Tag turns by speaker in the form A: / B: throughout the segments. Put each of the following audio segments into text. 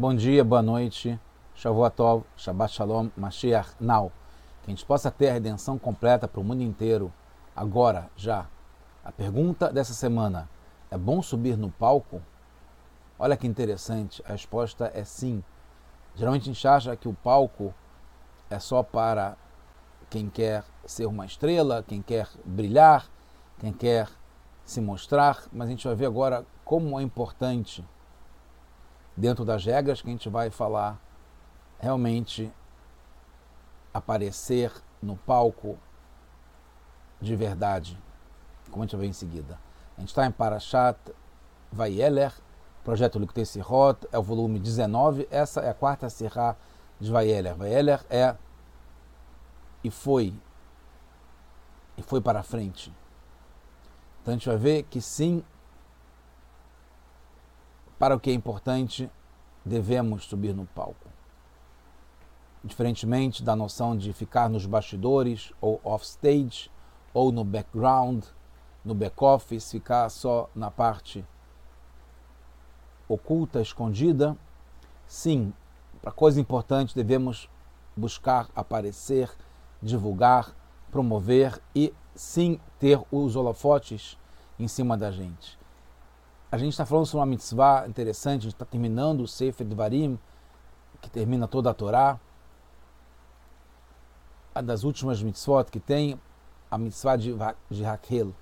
A: Bom dia, boa noite, Shavuot Shabbat Shalom, Mashiach Now. Que a gente possa ter a redenção completa para o mundo inteiro, agora, já. A pergunta dessa semana, é bom subir no palco? Olha que interessante, a resposta é sim. Geralmente a gente acha que o palco é só para quem quer ser uma estrela, quem quer brilhar, quem quer se mostrar, mas a gente vai ver agora como é importante, dentro das regras que a gente vai falar, realmente aparecer no palco de verdade, como a gente vai em seguida. A gente está em Parashat Vayeler, projeto Liktei Sirot, é o volume 19, essa é a quarta Sirá de Vayeler. Vayeler é e foi, e foi para frente. Então a gente vai ver que sim, para o que é importante, devemos subir no palco. Diferentemente da noção de ficar nos bastidores ou offstage ou no background, no back-office, ficar só na parte oculta, escondida. Sim, para coisa importante devemos buscar aparecer, divulgar, promover e sim ter os holofotes em cima da gente. A gente está falando sobre uma mitzvah interessante, a gente está terminando o Sefer Varim, que termina toda a Torá. A das últimas mitzvot que tem, a mitzvah de, de Raquel,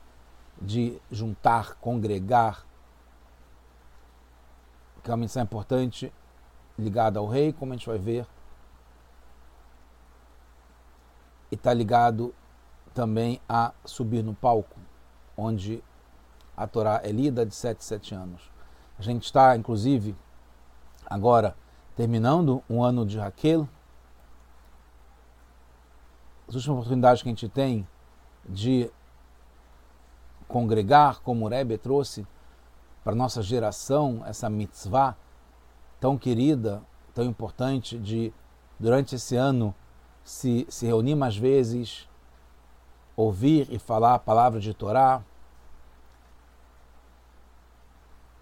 A: de juntar, congregar, que é uma missão importante ligada ao rei, como a gente vai ver, e está ligado também a subir no palco, onde a Torá é lida de 7 7 anos. A gente está, inclusive, agora terminando um ano de Raquel. As últimas oportunidades que a gente tem de congregar, como o Rebbe trouxe para nossa geração, essa mitzvah tão querida, tão importante, de durante esse ano se, se reunir mais vezes, ouvir e falar a palavra de Torá,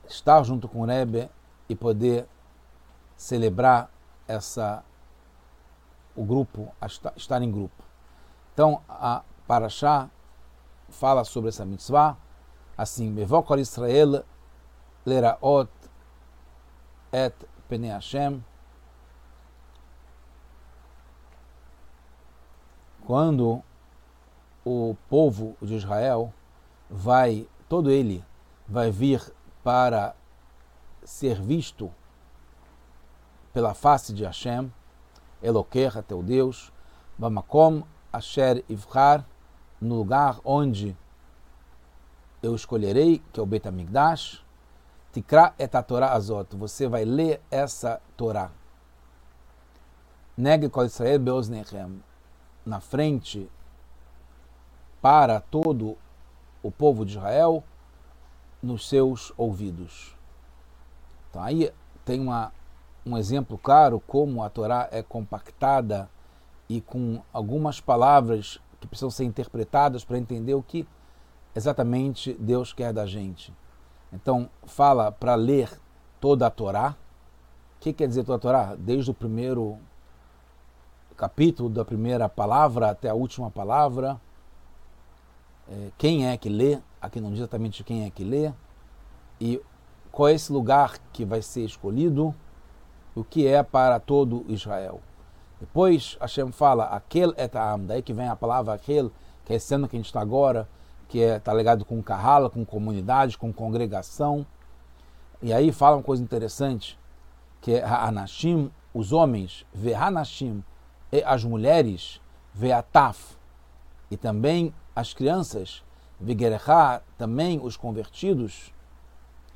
A: estar junto com o Rebbe e poder celebrar essa o grupo, estar em grupo. Então, a Parashá fala sobre essa mitzvah, assim, Mevokor Israel leraot et pene Hashem, quando o povo de Israel vai, todo ele vai vir para ser visto pela face de Hashem, Eloqueha, teu Deus, Bamakom Asher Ivchar, no lugar onde eu escolherei, que é o Bet HaMikdash, Tikra et a Torah Azot, você vai ler essa Torá. Neg kol Israel beoznechem, na frente para todo o povo de Israel nos seus ouvidos. Então aí tem uma, um exemplo claro como a Torá é compactada e com algumas palavras que precisam ser interpretadas para entender o que exatamente Deus quer da gente. Então fala para ler toda a Torá. O que quer dizer toda a Torá? Desde o primeiro capítulo, da primeira palavra até a última palavra é, quem é que lê, aqui não diz exatamente quem é que lê, e qual é esse lugar que vai ser escolhido, o que é para todo Israel. Depois Hashem fala, aquele etam, daí que vem a palavra aquele, que é ano que a gente está agora, que está é, tá ligado com carrala, com comunidade, com congregação. E aí fala uma coisa interessante, que é Hanashim, os homens, Hanashim, e as mulheres, Veataf, e também as crianças, Vigerechá, também os convertidos,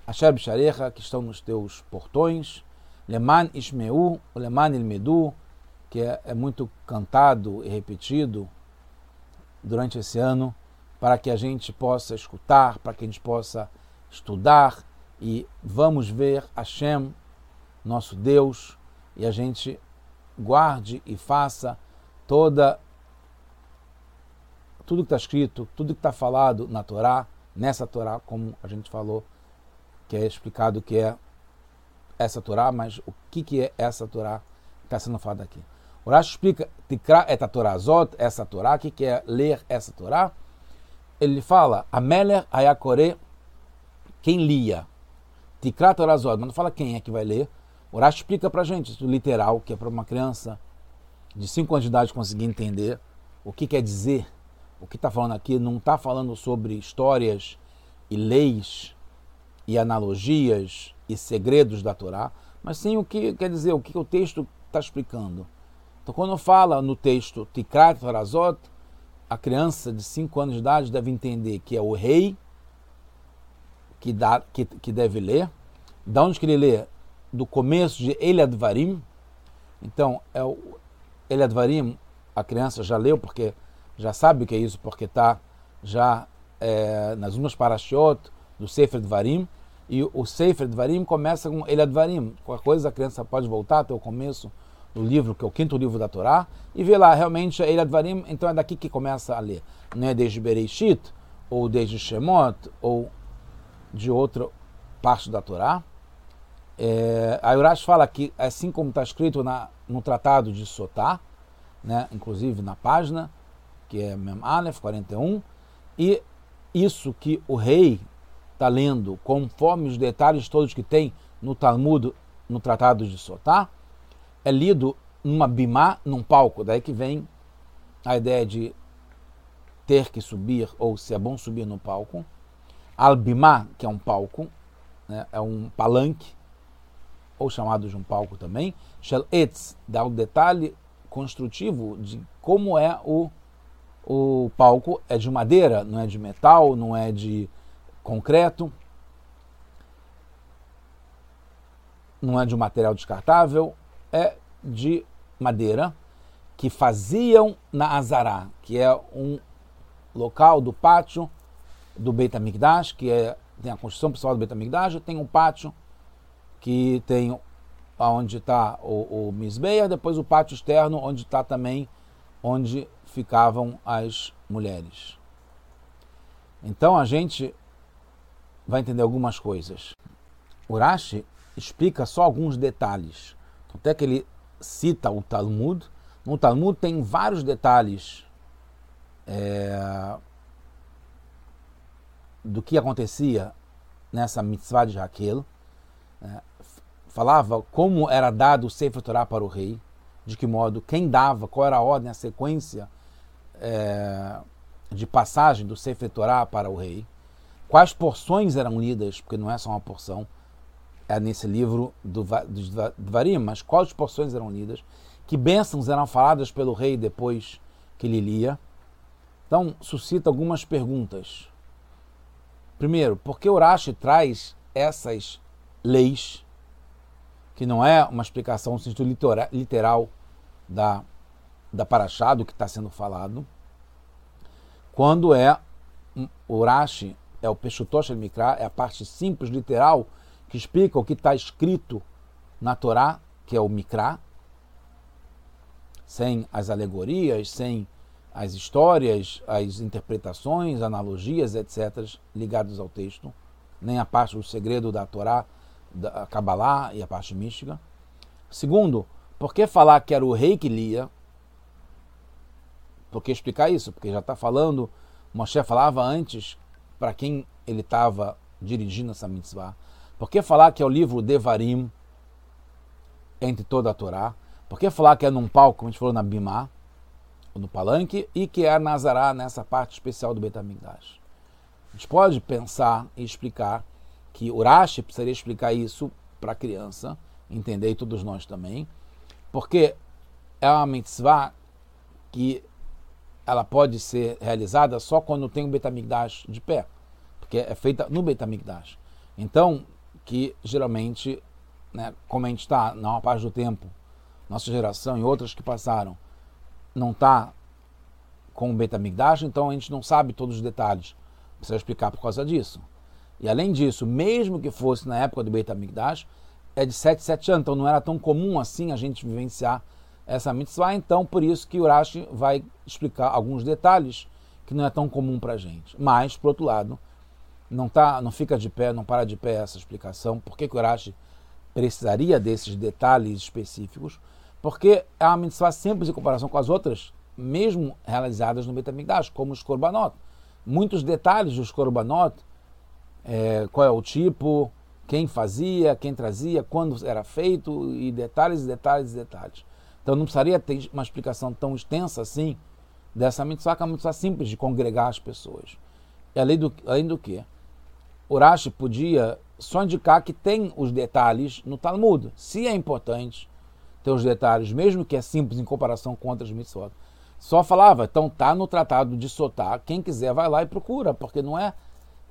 A: Asher Bisharecha, que estão nos teus portões, Leman Ishmeu, Leman Ilmedu, que é, é muito cantado e repetido durante esse ano, para que a gente possa escutar, para que a gente possa estudar e vamos ver Hashem, nosso Deus, e a gente guarde e faça toda tudo que está escrito, tudo que está falado na Torá, nessa Torá, como a gente falou, que é explicado que é essa Torá, mas o que, que é essa Torá que está sendo falada aqui? O Rashi explica Tikra et Torazot, essa Torá, o que, que é ler essa Torá? Ele fala, Ameler Ayakore, quem lia? Tikra Torazot, mas não fala quem é que vai ler. O Rashi explica para gente, isso literal, que é para uma criança de 5 anos de idade conseguir entender o que quer dizer. O que está falando aqui não está falando sobre histórias e leis e analogias e segredos da Torá, mas sim o que quer dizer, o que o texto está explicando. Então, quando fala no texto Tikrat Torazot, a criança de 5 anos de idade deve entender que é o rei que, dá, que, que deve ler. Da onde que ele lê? Do começo de Eliadvarim. Então, é o Eliadvarim, a criança já leu, porque já sabe o que é isso, porque está já é, nas umas parashiot do Sefer Dvarim. E o Sefer Dvarim começa com Eliadvarim. Qualquer coisa a criança pode voltar até o começo do livro, que é o quinto livro da Torá, e vê lá, realmente, Eila Dvarim, então é daqui que começa a ler. Não é desde Bereishit, ou desde Shemot, ou de outra parte da Torá. É, a Urash fala que, assim como está escrito na, no tratado de Sotá, né, inclusive na página, que é Mem Aleph 41, e isso que o rei está lendo, conforme os detalhes todos que tem no Talmud, no tratado de Sotá, é lido numa bimá, num palco. Daí que vem a ideia de ter que subir, ou se é bom subir no palco. Al-bimá, que é um palco, né, é um palanque, ou chamado de um palco também. Shel etz, dá o detalhe construtivo de como é o, o palco. É de madeira, não é de metal, não é de concreto. Não é de um material descartável, é de madeira que faziam na Azará, que é um local do pátio do Beit HaMikdash, que é, tem a construção principal do Beit HaMikdash, tem um pátio que tem onde está o, o Misbeia, depois o pátio externo, onde está também onde ficavam as mulheres. Então a gente vai entender algumas coisas. Urashi explica só alguns detalhes até que ele cita o Talmud. No Talmud tem vários detalhes é, do que acontecia nessa mitzvah de Raquel. É, falava como era dado o Sefer Torah para o rei, de que modo, quem dava, qual era a ordem, a sequência é, de passagem do Sefer Torah para o rei, quais porções eram lidas, porque não é só uma porção, é nesse livro do, do Varim, mas quais porções eram lidas, que bênçãos eram faladas pelo rei depois que ele lia. Então, suscita algumas perguntas. Primeiro, por que Urashi traz essas leis, que não é uma explicação no sentido literal da, da Paraxá, do que está sendo falado, quando é Urashi, é o Peshutosh Mikra, é a parte simples, literal, que explica o que está escrito na Torá, que é o Mikra, sem as alegorias, sem as histórias, as interpretações, analogias, etc., ligados ao texto, nem a parte do segredo da Torá, da Kabbalah e a parte mística. Segundo, por que falar que era o rei que lia? Por que explicar isso? Porque já está falando, Moshe falava antes para quem ele estava dirigindo essa mitzvah. Por que falar que é o livro Devarim entre toda a Torá? Por que falar que é num palco, como a gente falou na Bimá, no palanque, e que é Nazará nessa parte especial do Betamigdash? A gente pode pensar e explicar que Urashi precisaria explicar isso para a criança, entender e todos nós também, porque é uma mitzvah que ela pode ser realizada só quando tem o Betamigdash de pé, porque é feita no Betamigdash. Então, que geralmente, né, como a gente está na maior parte do tempo, nossa geração e outras que passaram, não está com o Betamigdash, então a gente não sabe todos os detalhes. Precisa explicar por causa disso. E além disso, mesmo que fosse na época do Betamigdash, é de 7, 7 anos, então não era tão comum assim a gente vivenciar essa mitzvah, então por isso que Urashi vai explicar alguns detalhes que não é tão comum para a gente. Mas, por outro lado, não, tá, não fica de pé, não para de pé essa explicação. Por que, que Urashi precisaria desses detalhes específicos, porque é uma mitzvah simples em comparação com as outras, mesmo realizadas no Betamigdash, como os korbanot. Muitos detalhes dos korbanot, é, qual é o tipo, quem fazia, quem trazia, quando era feito, e detalhes, detalhes, detalhes. Então não precisaria ter uma explicação tão extensa assim dessa mitzvah, que é uma mitzvah simples de congregar as pessoas. E além do, além do que, Urashi podia só indicar que tem os detalhes no Talmud. Se é importante ter os detalhes, mesmo que é simples em comparação com outras mitzvot. Só falava, então tá no tratado de Sotá, quem quiser vai lá e procura, porque não é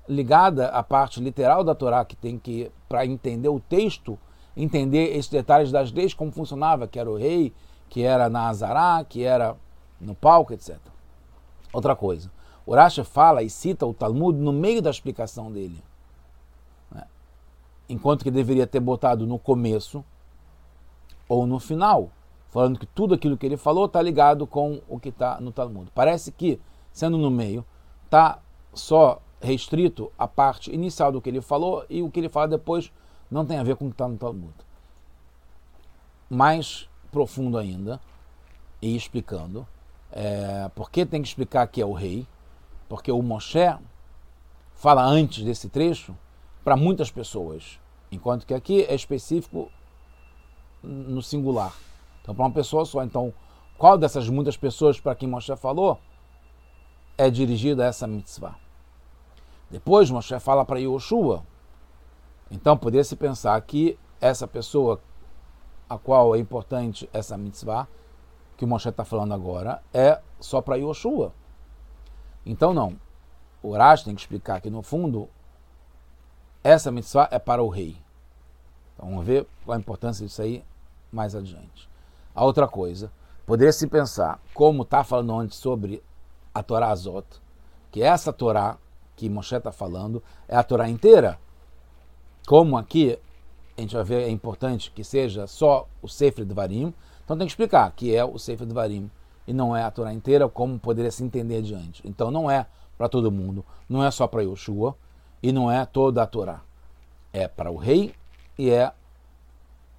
A: ligada à parte literal da Torá que tem que, para entender o texto, entender esses detalhes das leis, como funcionava, que era o rei, que era na Azará, que era no palco, etc. Outra coisa, Urashi fala e cita o Talmud no meio da explicação dele. Né? Enquanto que deveria ter botado no começo ou no final, falando que tudo aquilo que ele falou está ligado com o que está no Talmud. Parece que, sendo no meio, está só restrito a parte inicial do que ele falou e o que ele fala depois não tem a ver com o que está no Talmud. Mais profundo ainda, e explicando, é, porque tem que explicar que é o rei, porque o Moshe fala antes desse trecho para muitas pessoas, enquanto que aqui é específico no singular. Então, para uma pessoa só. Então, qual dessas muitas pessoas para quem Moshe falou é dirigida a essa mitzvah? Depois, Moshe fala para Yoshua. Então, poderia se pensar que essa pessoa a qual é importante essa mitzvah, que o Moshe está falando agora, é só para Yoshua. Então, não. O Urash tem que explicar que, no fundo, essa mitzvah é para o rei. Então, vamos ver qual a importância disso aí mais adiante. A outra coisa, poderia se pensar, como está falando antes sobre a Torá Azot, que essa Torá que Moshe está falando é a Torá inteira. Como aqui a gente vai ver, é importante que seja só o Sefer Varim. então tem que explicar que é o Sefer Varim e não é a Torá inteira, como poderia se entender adiante. Então não é para todo mundo, não é só para Yoshua e não é toda a Torá. É para o rei e é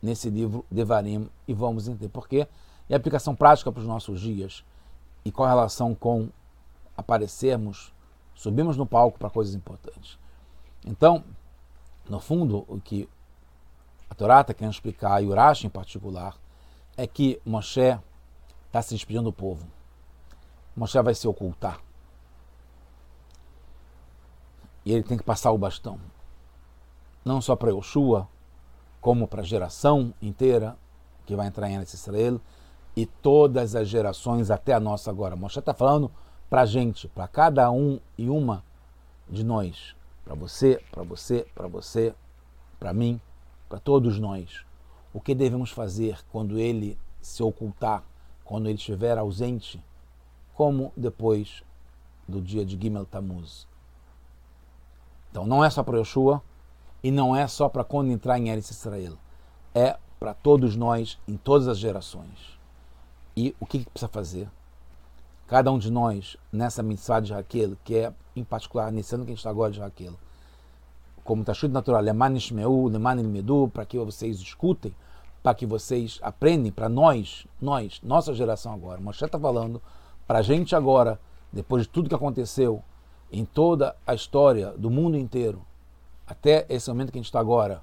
A: nesse livro Devarim e vamos entender por quê. E a aplicação prática para os nossos dias e com a relação com aparecermos, subimos no palco para coisas importantes. Então, no fundo, o que a Torá está querendo explicar, e Urashi em particular, é que Moshe está se despedindo do povo. Moshe vai se ocultar. E ele tem que passar o bastão. Não só para Yoshua, como para a geração inteira que vai entrar em Israel e todas as gerações até a nossa agora. Moshe está falando para a gente, para cada um e uma de nós. Para você, para você, para você, para mim, para todos nós. O que devemos fazer quando ele se ocultar, quando ele estiver ausente, como depois do dia de Gimel Tammuz. Então não é só para Yoshua, e não é só para quando entrar em Eretz Israel. É para todos nós, em todas as gerações. E o que, que precisa fazer? Cada um de nós, nessa mitzvah de Raquel, que é em particular nesse ano que a gente está agora de Raquel, como está escrito natural, para que vocês escutem, para que vocês aprendem, para nós, nós, nossa geração agora. Moshe está falando para a gente agora, depois de tudo que aconteceu em toda a história do mundo inteiro, até esse momento que a gente está agora,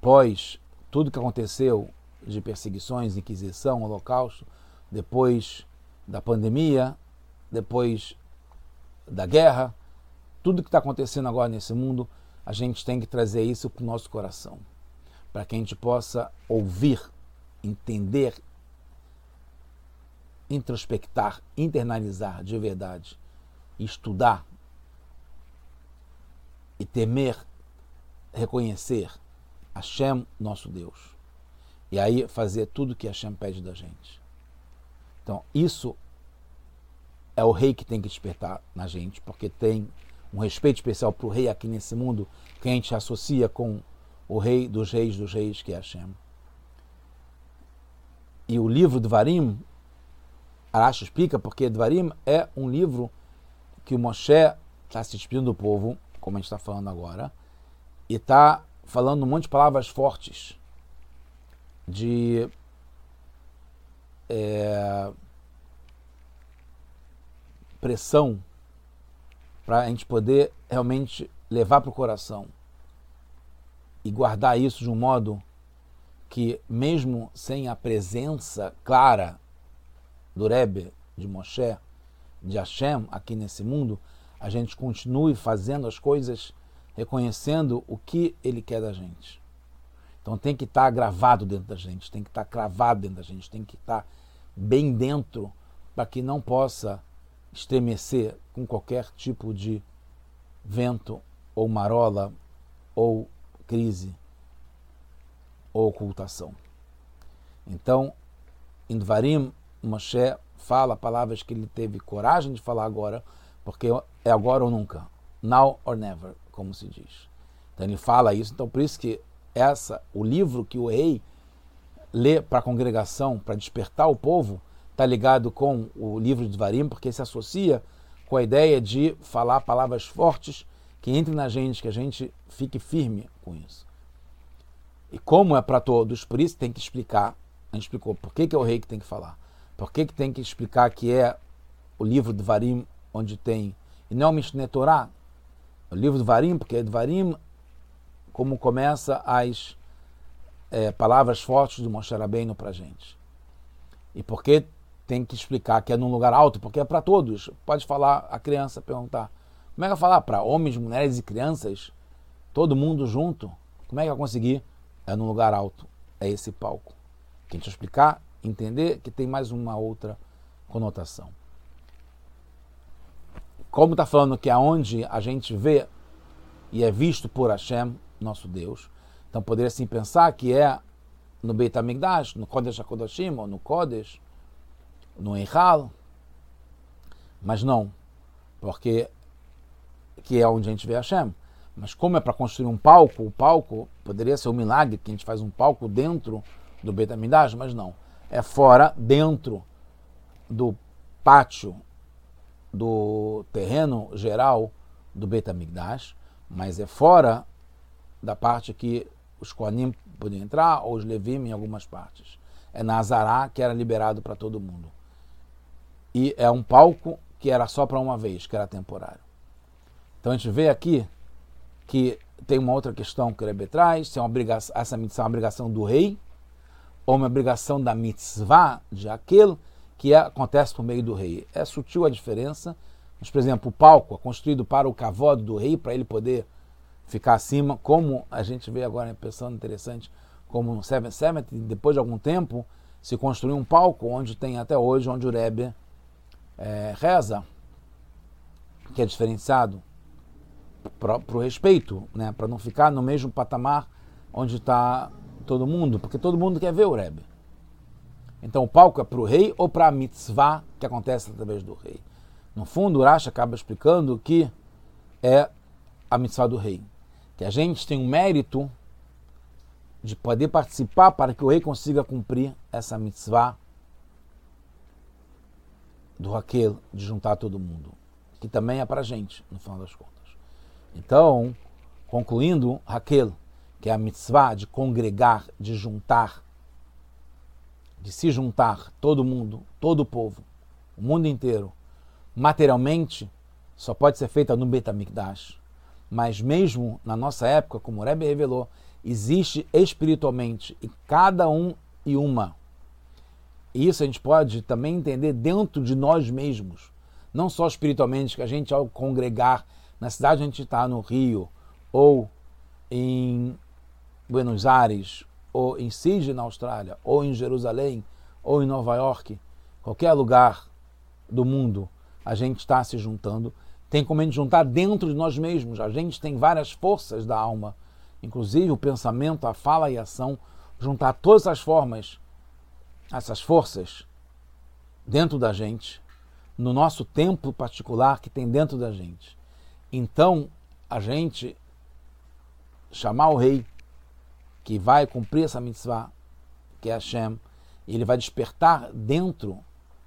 A: pós tudo que aconteceu de perseguições, inquisição, holocausto, depois da pandemia, depois da guerra, tudo que está acontecendo agora nesse mundo, a gente tem que trazer isso para o nosso coração, para que a gente possa ouvir, entender, introspectar, internalizar de verdade, estudar e temer, reconhecer Hashem, nosso Deus. E aí fazer tudo que Hashem pede da gente. Então, isso é o rei que tem que despertar na gente, porque tem um respeito especial para o rei aqui nesse mundo, que a gente associa com o rei dos reis dos reis, que é Hashem. E o livro de Varim, Arash explica porque Dvarim é um livro que o Moshe está se despedindo do povo como a gente está falando agora, e está falando um monte de palavras fortes, de é, pressão para a gente poder realmente levar para o coração e guardar isso de um modo que, mesmo sem a presença clara do Rebbe, de Moshe, de Hashem aqui nesse mundo, a gente continue fazendo as coisas reconhecendo o que ele quer da gente. Então tem que estar gravado dentro da gente, tem que estar cravado dentro da gente, tem que estar bem dentro para que não possa estremecer com qualquer tipo de vento ou marola ou crise ou ocultação. Então, em Dvarim, Moshe fala palavras que ele teve coragem de falar agora, porque é agora ou nunca, now or never, como se diz. Então ele fala isso, então por isso que essa, o livro que o rei lê para a congregação, para despertar o povo, está ligado com o livro de Varim, porque se associa com a ideia de falar palavras fortes que entrem na gente, que a gente fique firme com isso. E como é para todos, por isso tem que explicar. A gente explicou por que, que é o rei que tem que falar. Por que, que tem que explicar que é o livro de Varim, onde tem. E não o Mishneh Torah, o livro de Varim, porque é de Varim como começa as é, palavras fortes do Moshe Rabbeinu para a gente. E por que tem que explicar que é num lugar alto? Porque é para todos. Pode falar a criança, perguntar. Como é que vai falar para homens, mulheres e crianças? Todo mundo junto? Como é que vai conseguir? É num lugar alto. É esse palco. Quem te explicar, entender que tem mais uma outra conotação. Como está falando que aonde a gente vê e é visto por Hashem, nosso Deus. Então poderia assim pensar que é no Beit HaMikdash, no Kodesh HaKodashim, ou no Kodesh, no Eichal, mas não, porque que é onde a gente vê Hashem. Mas como é para construir um palco, o palco poderia ser um milagre que a gente faz um palco dentro do Beit HaMikdash, mas não. É fora, dentro do pátio do terreno geral do Beit HaMikdash, mas é fora da parte que os Koanim podiam entrar, ou os Levim em algumas partes. É na Azará que era liberado para todo mundo. E é um palco que era só para uma vez, que era temporário. Então a gente vê aqui que tem uma outra questão que o Rebbe traz, se é uma obrigação, essa mitzvah é uma obrigação do rei, ou uma obrigação da mitzvah de aquele que é, acontece por meio do rei. É sutil a diferença, mas, por exemplo, o palco é construído para o cavalo do rei, para ele poder ficar acima, como a gente vê agora, pensando interessante, como no Seven Summit, depois de algum tempo, se construiu um palco onde tem até hoje, onde o Rebbe é, reza, que é diferenciado para o respeito, né, para não ficar no mesmo patamar onde está todo mundo, porque todo mundo quer ver o Rebbe. Então o palco é para o rei ou para a mitzvah que acontece através do rei. No fundo, o Rashi acaba explicando que é a mitzvah do rei que a gente tem o mérito de poder participar para que o rei consiga cumprir essa mitzvah do Raquel de juntar todo mundo, que também é para a gente, no final das contas. Então, concluindo, Raquel, que é a mitzvah de congregar, de juntar, de se juntar todo mundo, todo o povo, o mundo inteiro, materialmente, só pode ser feita no Betamikdash mas mesmo na nossa época, como o Rebbe revelou, existe espiritualmente em cada um e uma. E isso a gente pode também entender dentro de nós mesmos, não só espiritualmente, que a gente ao congregar na cidade a gente está, no Rio, ou em Buenos Aires, ou em Sydney, na Austrália, ou em Jerusalém, ou em Nova York, qualquer lugar do mundo, a gente está se juntando tem como a gente juntar dentro de nós mesmos. A gente tem várias forças da alma, inclusive o pensamento, a fala e a ação, juntar todas as formas, essas forças, dentro da gente, no nosso templo particular que tem dentro da gente. Então, a gente chamar o rei que vai cumprir essa mitzvah, que é Hashem, e ele vai despertar dentro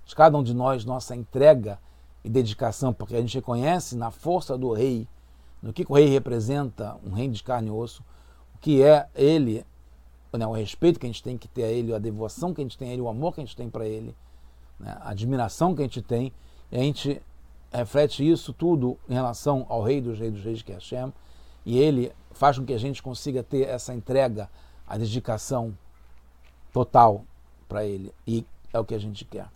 A: de cada um de nós nossa entrega e dedicação, porque a gente reconhece na força do rei, no que, o rei representa, um rei de carne e osso, o que é ele, né, o respeito que a gente tem que ter a ele, a devoção que a gente tem a ele, o amor que a gente tem para ele, né, a admiração que a gente tem, e a gente reflete isso tudo em relação ao Rei dos Reis dos Reis, que é Hashem, e ele faz com que a gente consiga ter essa entrega, a dedicação total para ele, e é o que a gente quer.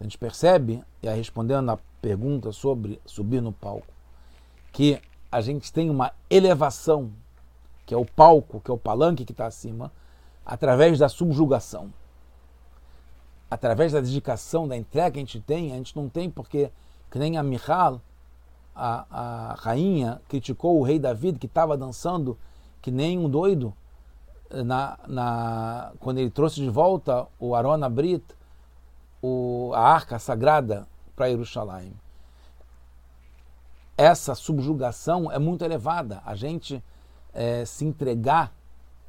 A: A gente percebe, e aí respondendo a pergunta sobre subir no palco, que a gente tem uma elevação, que é o palco, que é o palanque que está acima, através da subjugação. Através da dedicação, da entrega que a gente tem, a gente não tem porque, que nem a Michal, a, a rainha, criticou o rei David, que estava dançando que nem um doido, na, na, quando ele trouxe de volta o Arona Brit, o, a arca sagrada para Jerusalém essa subjugação é muito elevada. A gente é, se entregar,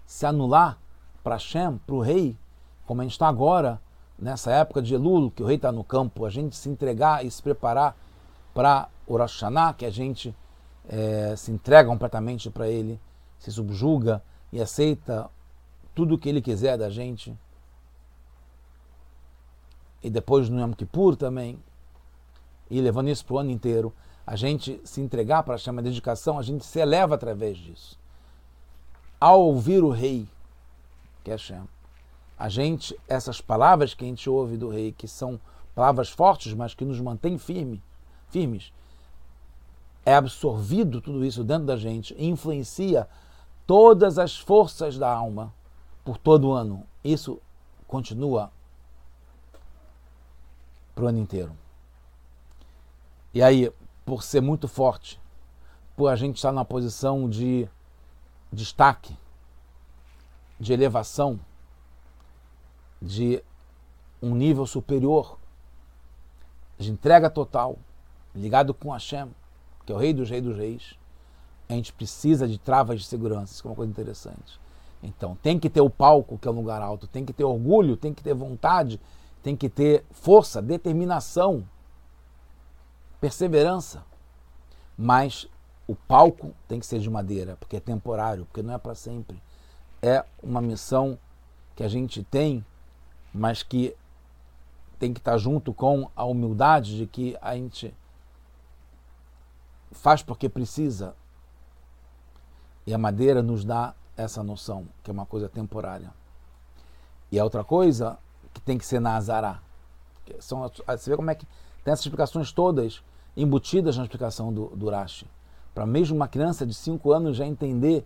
A: se anular para Hashem, para o rei, como a gente está agora, nessa época de Elul, que o rei está no campo, a gente se entregar e se preparar para o que a gente é, se entrega completamente para ele, se subjuga e aceita tudo o que ele quiser da gente. E depois no Yom Kippur também, e levando isso para o ano inteiro a gente se entregar para a dedicação, a gente se eleva através disso. Ao ouvir o rei, que é Hashem, a gente, essas palavras que a gente ouve do rei, que são palavras fortes, mas que nos mantêm firme, firmes, é absorvido tudo isso dentro da gente influencia todas as forças da alma por todo o ano. Isso continua para o ano inteiro. E aí, por ser muito forte, por a gente estar numa posição de destaque, de elevação, de um nível superior, de entrega total, ligado com Hashem, que é o Rei dos Reis dos Reis, a gente precisa de travas de segurança, isso é uma coisa interessante. Então, tem que ter o palco, que é um lugar alto, tem que ter orgulho, tem que ter vontade, tem que ter força, determinação perseverança. Mas o palco tem que ser de madeira, porque é temporário, porque não é para sempre. É uma missão que a gente tem, mas que tem que estar junto com a humildade de que a gente faz porque precisa. E a madeira nos dá essa noção, que é uma coisa temporária. E a outra coisa que tem que ser na azará. São, você vê como é que tem essas explicações todas embutidas na explicação do, do Rashi. Para mesmo uma criança de 5 anos já entender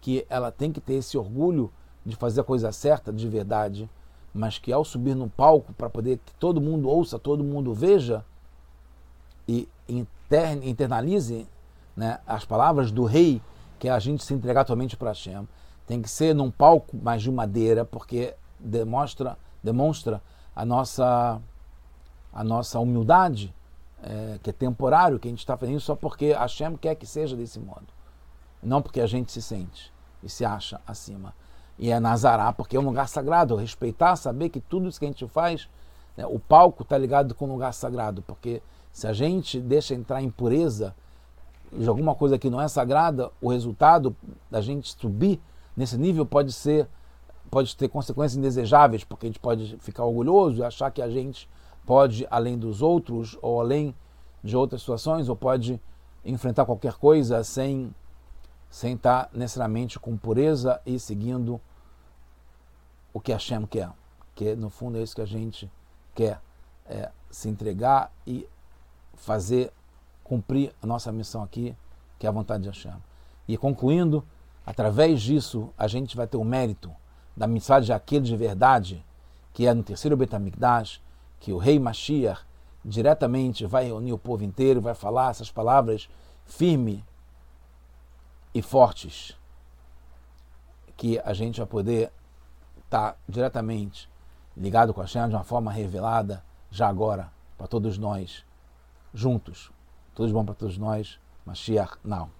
A: que ela tem que ter esse orgulho de fazer a coisa certa, de verdade, mas que ao subir no palco, para poder que todo mundo ouça, todo mundo veja e interne, internalize né, as palavras do rei, que é a gente se entregar totalmente para Hashem, tem que ser num palco mais de madeira, porque demonstra, demonstra a nossa, a nossa humildade é, que é temporário, que a gente está fazendo só porque Hashem quer que seja desse modo. Não porque a gente se sente e se acha acima. E é Nazará, porque é um lugar sagrado. Respeitar, saber que tudo isso que a gente faz, né, o palco está ligado com o lugar sagrado. Porque se a gente deixa entrar impureza de alguma coisa que não é sagrada, o resultado da gente subir nesse nível pode ser pode ter consequências indesejáveis, porque a gente pode ficar orgulhoso e achar que a gente pode além dos outros ou além de outras situações ou pode enfrentar qualquer coisa sem sem estar necessariamente com pureza e seguindo o que Hashem quer, que no fundo é isso que a gente quer, é se entregar e fazer cumprir a nossa missão aqui, que é a vontade de Hashem. E concluindo, através disso a gente vai ter o mérito da mensagem de aquele de verdade, que é no terceiro Betamigdash, que o rei Mashiach diretamente vai reunir o povo inteiro, vai falar essas palavras firmes e fortes, que a gente vai poder estar tá diretamente ligado com a Shem de uma forma revelada já agora para todos nós, juntos. Tudo bom para todos nós. Mashiach, não.